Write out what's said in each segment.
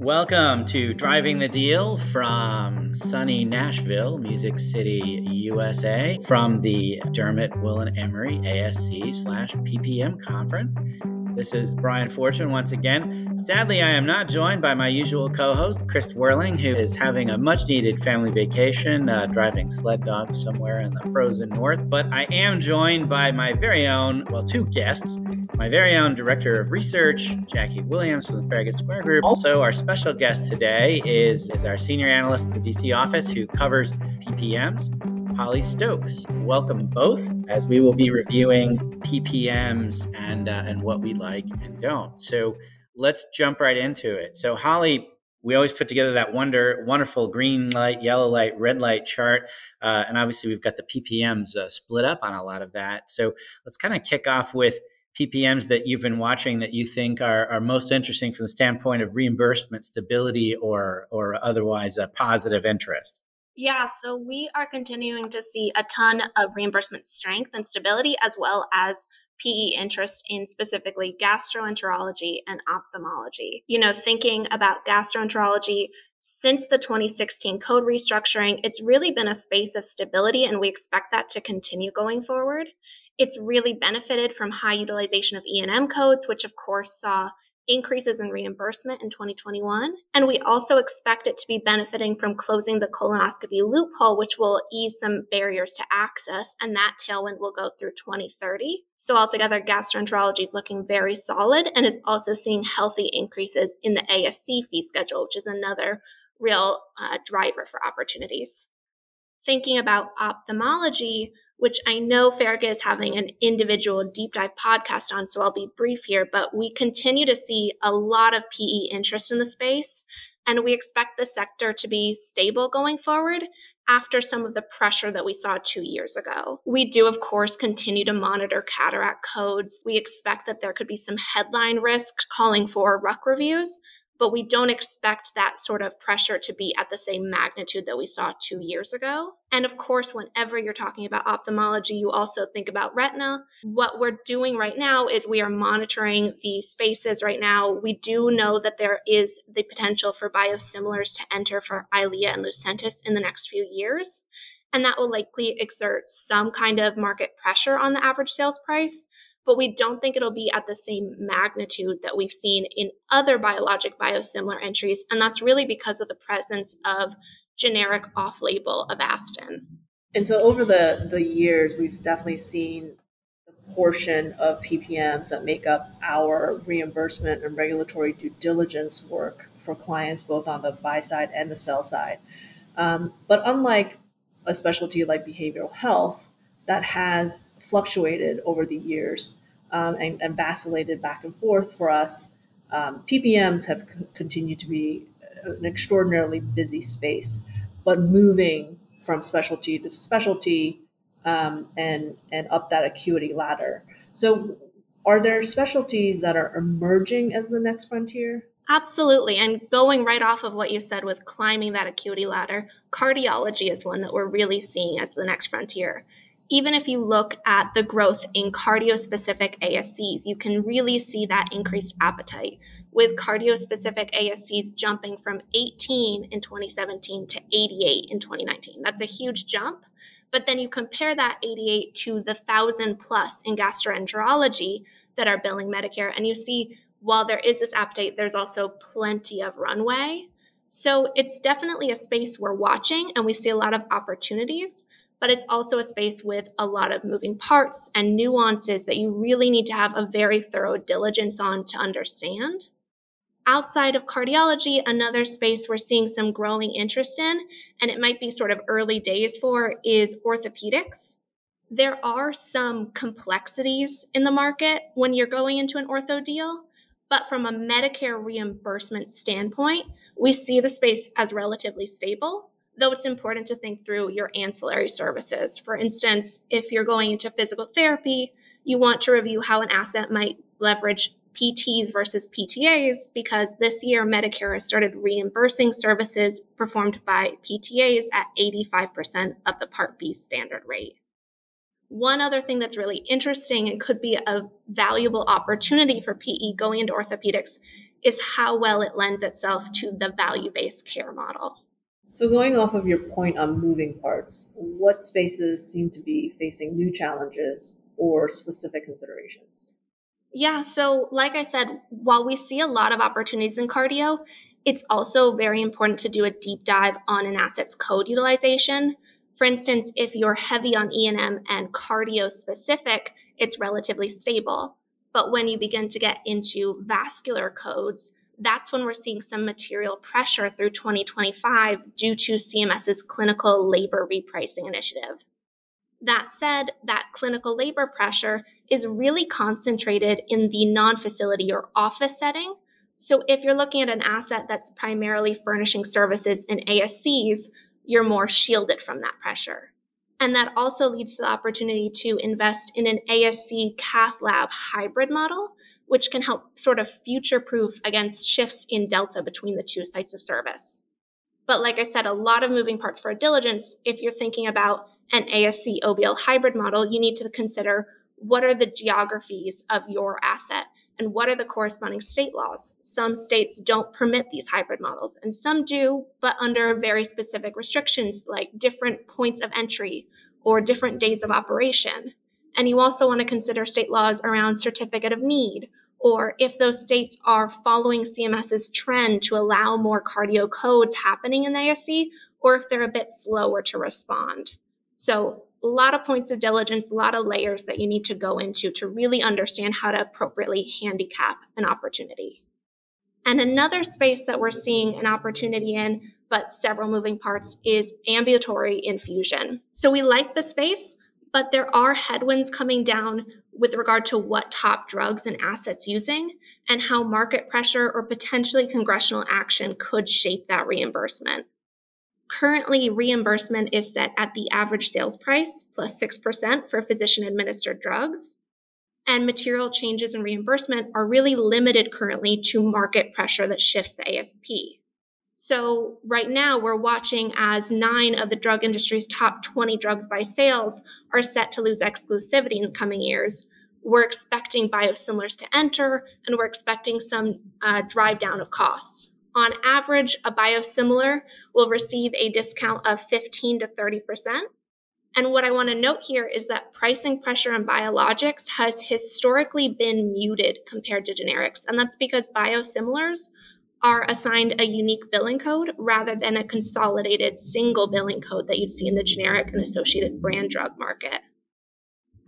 Welcome to Driving the Deal from sunny Nashville, Music City, USA, from the Dermot Will and Emery ASC slash PPM conference. This is Brian Fortune once again. Sadly, I am not joined by my usual co host, Chris Whirling, who is having a much needed family vacation, uh, driving sled dogs somewhere in the frozen north. But I am joined by my very own, well, two guests. My very own Director of Research, Jackie Williams from the Farragut Square Group. Also, our special guest today is, is our Senior Analyst at the DC office who covers PPMs, Holly Stokes. Welcome both, as we will be reviewing PPMs and uh, and what we like and don't. So let's jump right into it. So Holly, we always put together that wonder wonderful green light, yellow light, red light chart, uh, and obviously we've got the PPMs uh, split up on a lot of that. So let's kind of kick off with PPMs that you've been watching that you think are, are most interesting from the standpoint of reimbursement stability or or otherwise a positive interest. Yeah, so we are continuing to see a ton of reimbursement strength and stability, as well as PE interest in specifically gastroenterology and ophthalmology. You know, thinking about gastroenterology, since the 2016 code restructuring, it's really been a space of stability, and we expect that to continue going forward. It's really benefited from high utilization of E&M codes, which of course saw increases in reimbursement in 2021. And we also expect it to be benefiting from closing the colonoscopy loophole, which will ease some barriers to access. And that tailwind will go through 2030. So altogether, gastroenterology is looking very solid and is also seeing healthy increases in the ASC fee schedule, which is another real uh, driver for opportunities. Thinking about ophthalmology, which I know Farragut is having an individual deep dive podcast on, so I'll be brief here, but we continue to see a lot of PE interest in the space, and we expect the sector to be stable going forward after some of the pressure that we saw two years ago. We do, of course, continue to monitor cataract codes. We expect that there could be some headline risk calling for RUC reviews, but we don't expect that sort of pressure to be at the same magnitude that we saw two years ago. And of course, whenever you're talking about ophthalmology, you also think about retina. What we're doing right now is we are monitoring the spaces right now. We do know that there is the potential for biosimilars to enter for Eylea and Lucentis in the next few years. And that will likely exert some kind of market pressure on the average sales price but we don't think it'll be at the same magnitude that we've seen in other biologic biosimilar entries. And that's really because of the presence of generic off label Avastin. And so over the, the years, we've definitely seen the portion of PPMs that make up our reimbursement and regulatory due diligence work for clients, both on the buy side and the sell side. Um, but unlike a specialty like behavioral health that has fluctuated over the years um, and, and, vacillated back and forth for us, um, PPMs have c- continued to be an extraordinarily busy space, but moving from specialty to specialty um, and and up that acuity ladder. So, are there specialties that are emerging as the next frontier? Absolutely. And going right off of what you said with climbing that acuity ladder, cardiology is one that we're really seeing as the next frontier even if you look at the growth in cardio specific ASCs, you can really see that increased appetite with cardio specific ASCs jumping from 18 in 2017 to 88 in 2019. That's a huge jump. But then you compare that 88 to the 1,000 plus in gastroenterology that are billing Medicare, and you see while there is this appetite, there's also plenty of runway. So it's definitely a space we're watching, and we see a lot of opportunities but it's also a space with a lot of moving parts and nuances that you really need to have a very thorough diligence on to understand. Outside of cardiology, another space we're seeing some growing interest in, and it might be sort of early days for, is orthopedics. There are some complexities in the market when you're going into an ortho deal, but from a Medicare reimbursement standpoint, we see the space as relatively stable though it's important to think through your ancillary services. For instance, if you're going into physical therapy, you want to review how an asset might leverage PTs versus PTAs because this year Medicare has started reimbursing services performed by PTAs at 85% of the Part B standard rate. One other thing that's really interesting and could be a valuable opportunity for PE going into orthopedics is how well it lends itself to the value based care model. So, going off of your point on moving parts, what spaces seem to be facing new challenges or specific considerations? Yeah, so like I said, while we see a lot of opportunities in cardio, it's also very important to do a deep dive on an asset's code utilization. For instance, if you're heavy on E&M and cardio specific, it's relatively stable. But when you begin to get into vascular codes, that's when we're seeing some material pressure through 2025 due to CMS's clinical labor repricing initiative. That said, that clinical labor pressure is really concentrated in the non facility or office setting. So, if you're looking at an asset that's primarily furnishing services in ASCs, you're more shielded from that pressure. And that also leads to the opportunity to invest in an ASC cath lab hybrid model, which can help sort of future proof against shifts in delta between the two sites of service. But like I said, a lot of moving parts for a diligence if you're thinking about an ASC OBL hybrid model, you need to consider what are the geographies of your asset and what are the corresponding state laws. Some states don't permit these hybrid models, and some do, but under very specific restrictions like different points of entry or different dates of operation. And you also want to consider state laws around certificate of need, or if those states are following CMS's trend to allow more cardio codes happening in the ASC, or if they're a bit slower to respond. So, a lot of points of diligence, a lot of layers that you need to go into to really understand how to appropriately handicap an opportunity. And another space that we're seeing an opportunity in, but several moving parts, is ambulatory infusion. So we like the space, but there are headwinds coming down with regard to what top drugs and assets using and how market pressure or potentially congressional action could shape that reimbursement. Currently, reimbursement is set at the average sales price plus 6% for physician administered drugs. And material changes in reimbursement are really limited currently to market pressure that shifts the ASP. So, right now, we're watching as nine of the drug industry's top 20 drugs by sales are set to lose exclusivity in the coming years. We're expecting biosimilars to enter, and we're expecting some uh, drive down of costs. On average, a biosimilar will receive a discount of 15 to 30%. And what I want to note here is that pricing pressure on biologics has historically been muted compared to generics. And that's because biosimilars are assigned a unique billing code rather than a consolidated single billing code that you'd see in the generic and associated brand drug market.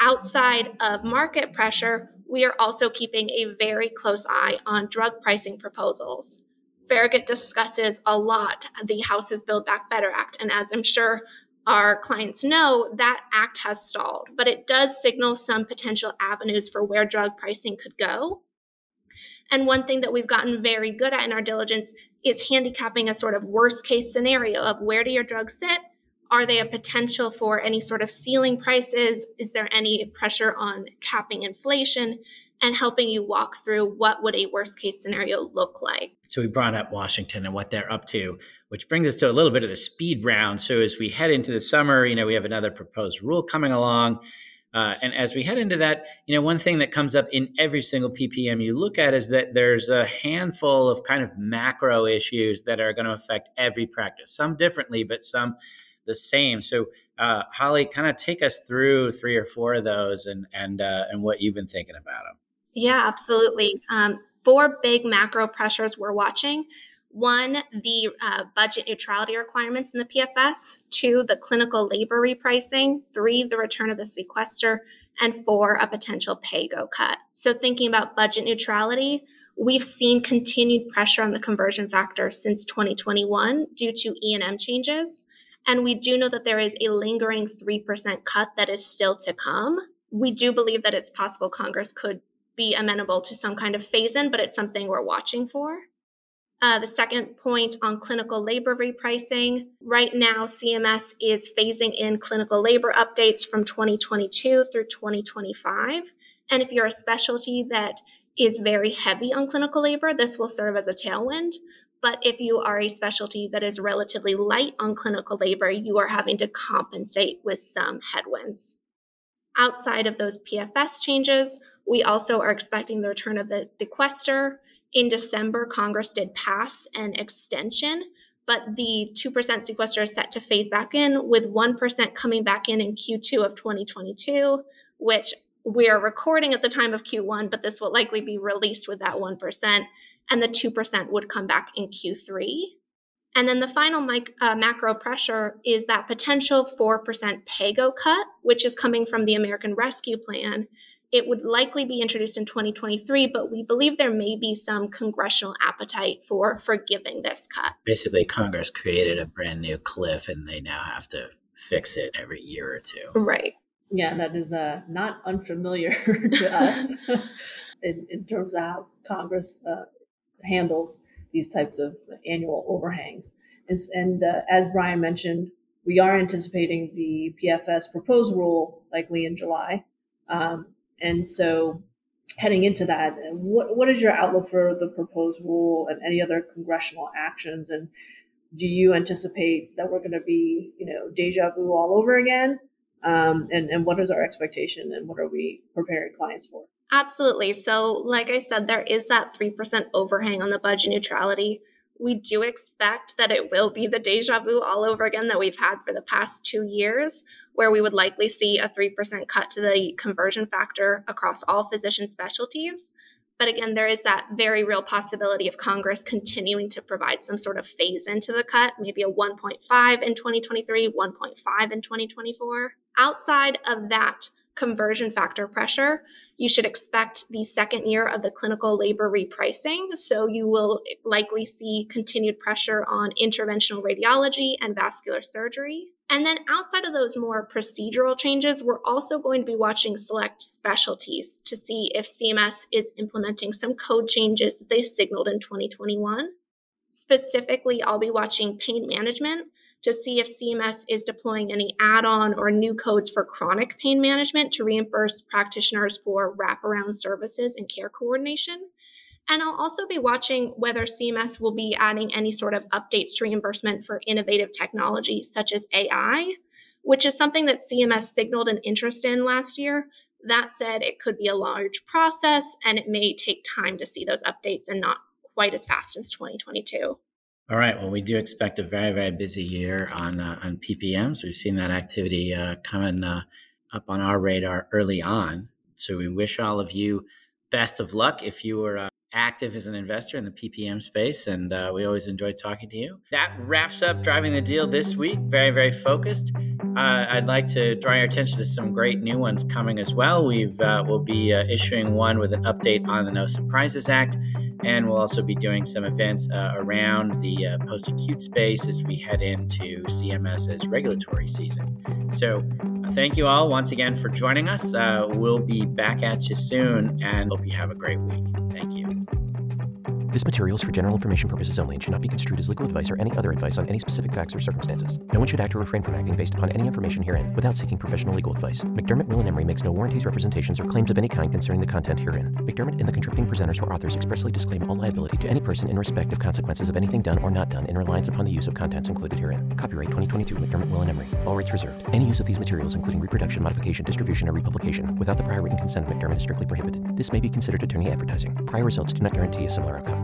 Outside of market pressure, we are also keeping a very close eye on drug pricing proposals. Farragut discusses a lot the House's Build Back Better Act. And as I'm sure our clients know, that act has stalled, but it does signal some potential avenues for where drug pricing could go. And one thing that we've gotten very good at in our diligence is handicapping a sort of worst case scenario of where do your drugs sit? Are they a potential for any sort of ceiling prices? Is there any pressure on capping inflation? and helping you walk through what would a worst case scenario look like. So we brought up Washington and what they're up to, which brings us to a little bit of the speed round. So as we head into the summer, you know, we have another proposed rule coming along. Uh, and as we head into that, you know, one thing that comes up in every single PPM you look at is that there's a handful of kind of macro issues that are going to affect every practice, some differently, but some the same. So, uh, Holly, kind of take us through three or four of those and and uh, and what you've been thinking about them. Yeah, absolutely. Um, four big macro pressures we're watching. One, the uh, budget neutrality requirements in the PFS. Two, the clinical labor repricing. Three, the return of the sequester. And four, a potential pay-go cut. So, thinking about budget neutrality, we've seen continued pressure on the conversion factor since 2021 due to E&M changes. And we do know that there is a lingering 3% cut that is still to come. We do believe that it's possible Congress could be amenable to some kind of phase in, but it's something we're watching for. Uh, the second point on clinical labor repricing right now, CMS is phasing in clinical labor updates from 2022 through 2025. And if you're a specialty that is very heavy on clinical labor, this will serve as a tailwind. But if you are a specialty that is relatively light on clinical labor, you are having to compensate with some headwinds. Outside of those PFS changes, we also are expecting the return of the sequester In December, Congress did pass an extension, but the 2% sequester is set to phase back in, with 1% coming back in in Q2 of 2022, which we are recording at the time of Q1, but this will likely be released with that 1%, and the 2% would come back in Q3. And then the final mic- uh, macro pressure is that potential 4% PAYGO cut, which is coming from the American Rescue Plan. It would likely be introduced in 2023, but we believe there may be some congressional appetite for forgiving this cut. Basically, Congress created a brand new cliff and they now have to fix it every year or two. Right. Yeah, that is uh, not unfamiliar to us in, in, terms of how Congress uh, handles these types of annual overhangs. And, and uh, as Brian mentioned, we are anticipating the PFS proposed rule likely in July. Um, and so, heading into that, what, what is your outlook for the proposed rule and any other congressional actions? And do you anticipate that we're going to be, you know, deja vu all over again? Um, and, and what is our expectation and what are we preparing clients for? Absolutely. So, like I said, there is that 3% overhang on the budget neutrality. We do expect that it will be the deja vu all over again that we've had for the past two years, where we would likely see a 3% cut to the conversion factor across all physician specialties. But again, there is that very real possibility of Congress continuing to provide some sort of phase into the cut, maybe a 1.5 in 2023, 1.5 in 2024. Outside of that conversion factor pressure, you should expect the second year of the clinical labor repricing. So you will likely see continued pressure on interventional radiology and vascular surgery. And then outside of those more procedural changes, we're also going to be watching select specialties to see if CMS is implementing some code changes that they signaled in 2021. Specifically, I'll be watching pain management to see if CMS is deploying any add on or new codes for chronic pain management to reimburse practitioners for wraparound services and care coordination. And I'll also be watching whether CMS will be adding any sort of updates to reimbursement for innovative technology such as AI, which is something that CMS signaled an interest in last year. That said, it could be a large process and it may take time to see those updates and not quite as fast as 2022. All right. Well, we do expect a very, very busy year on uh, on PPMs. We've seen that activity uh, coming uh, up on our radar early on. So we wish all of you best of luck if you were uh, active as an investor in the PPM space, and uh, we always enjoy talking to you. That wraps up Driving the Deal this week. Very, very focused. Uh, I'd like to draw your attention to some great new ones coming as well. We've uh, we'll be uh, issuing one with an update on the No Surprises Act, and we'll also be doing some events uh, around the uh, post-acute space as we head into CMS's regulatory season. So thank you all once again for joining us. Uh, we'll be back at you soon and hope you have a great week. Thank you. This material is for general information purposes only and should not be construed as legal advice or any other advice on any specific facts or circumstances. No one should act or refrain from acting based upon any information herein without seeking professional legal advice. McDermott, Will, and Emery makes no warranties, representations, or claims of any kind concerning the content herein. McDermott and the contributing presenters or authors expressly disclaim all liability to any person in respect of consequences of anything done or not done in reliance upon the use of contents included herein. Copyright 2022 McDermott, Will, and Emery. All rights reserved. Any use of these materials, including reproduction, modification, distribution, or republication, without the prior written consent of McDermott is strictly prohibited. This may be considered attorney advertising. Prior results do not guarantee a similar outcome.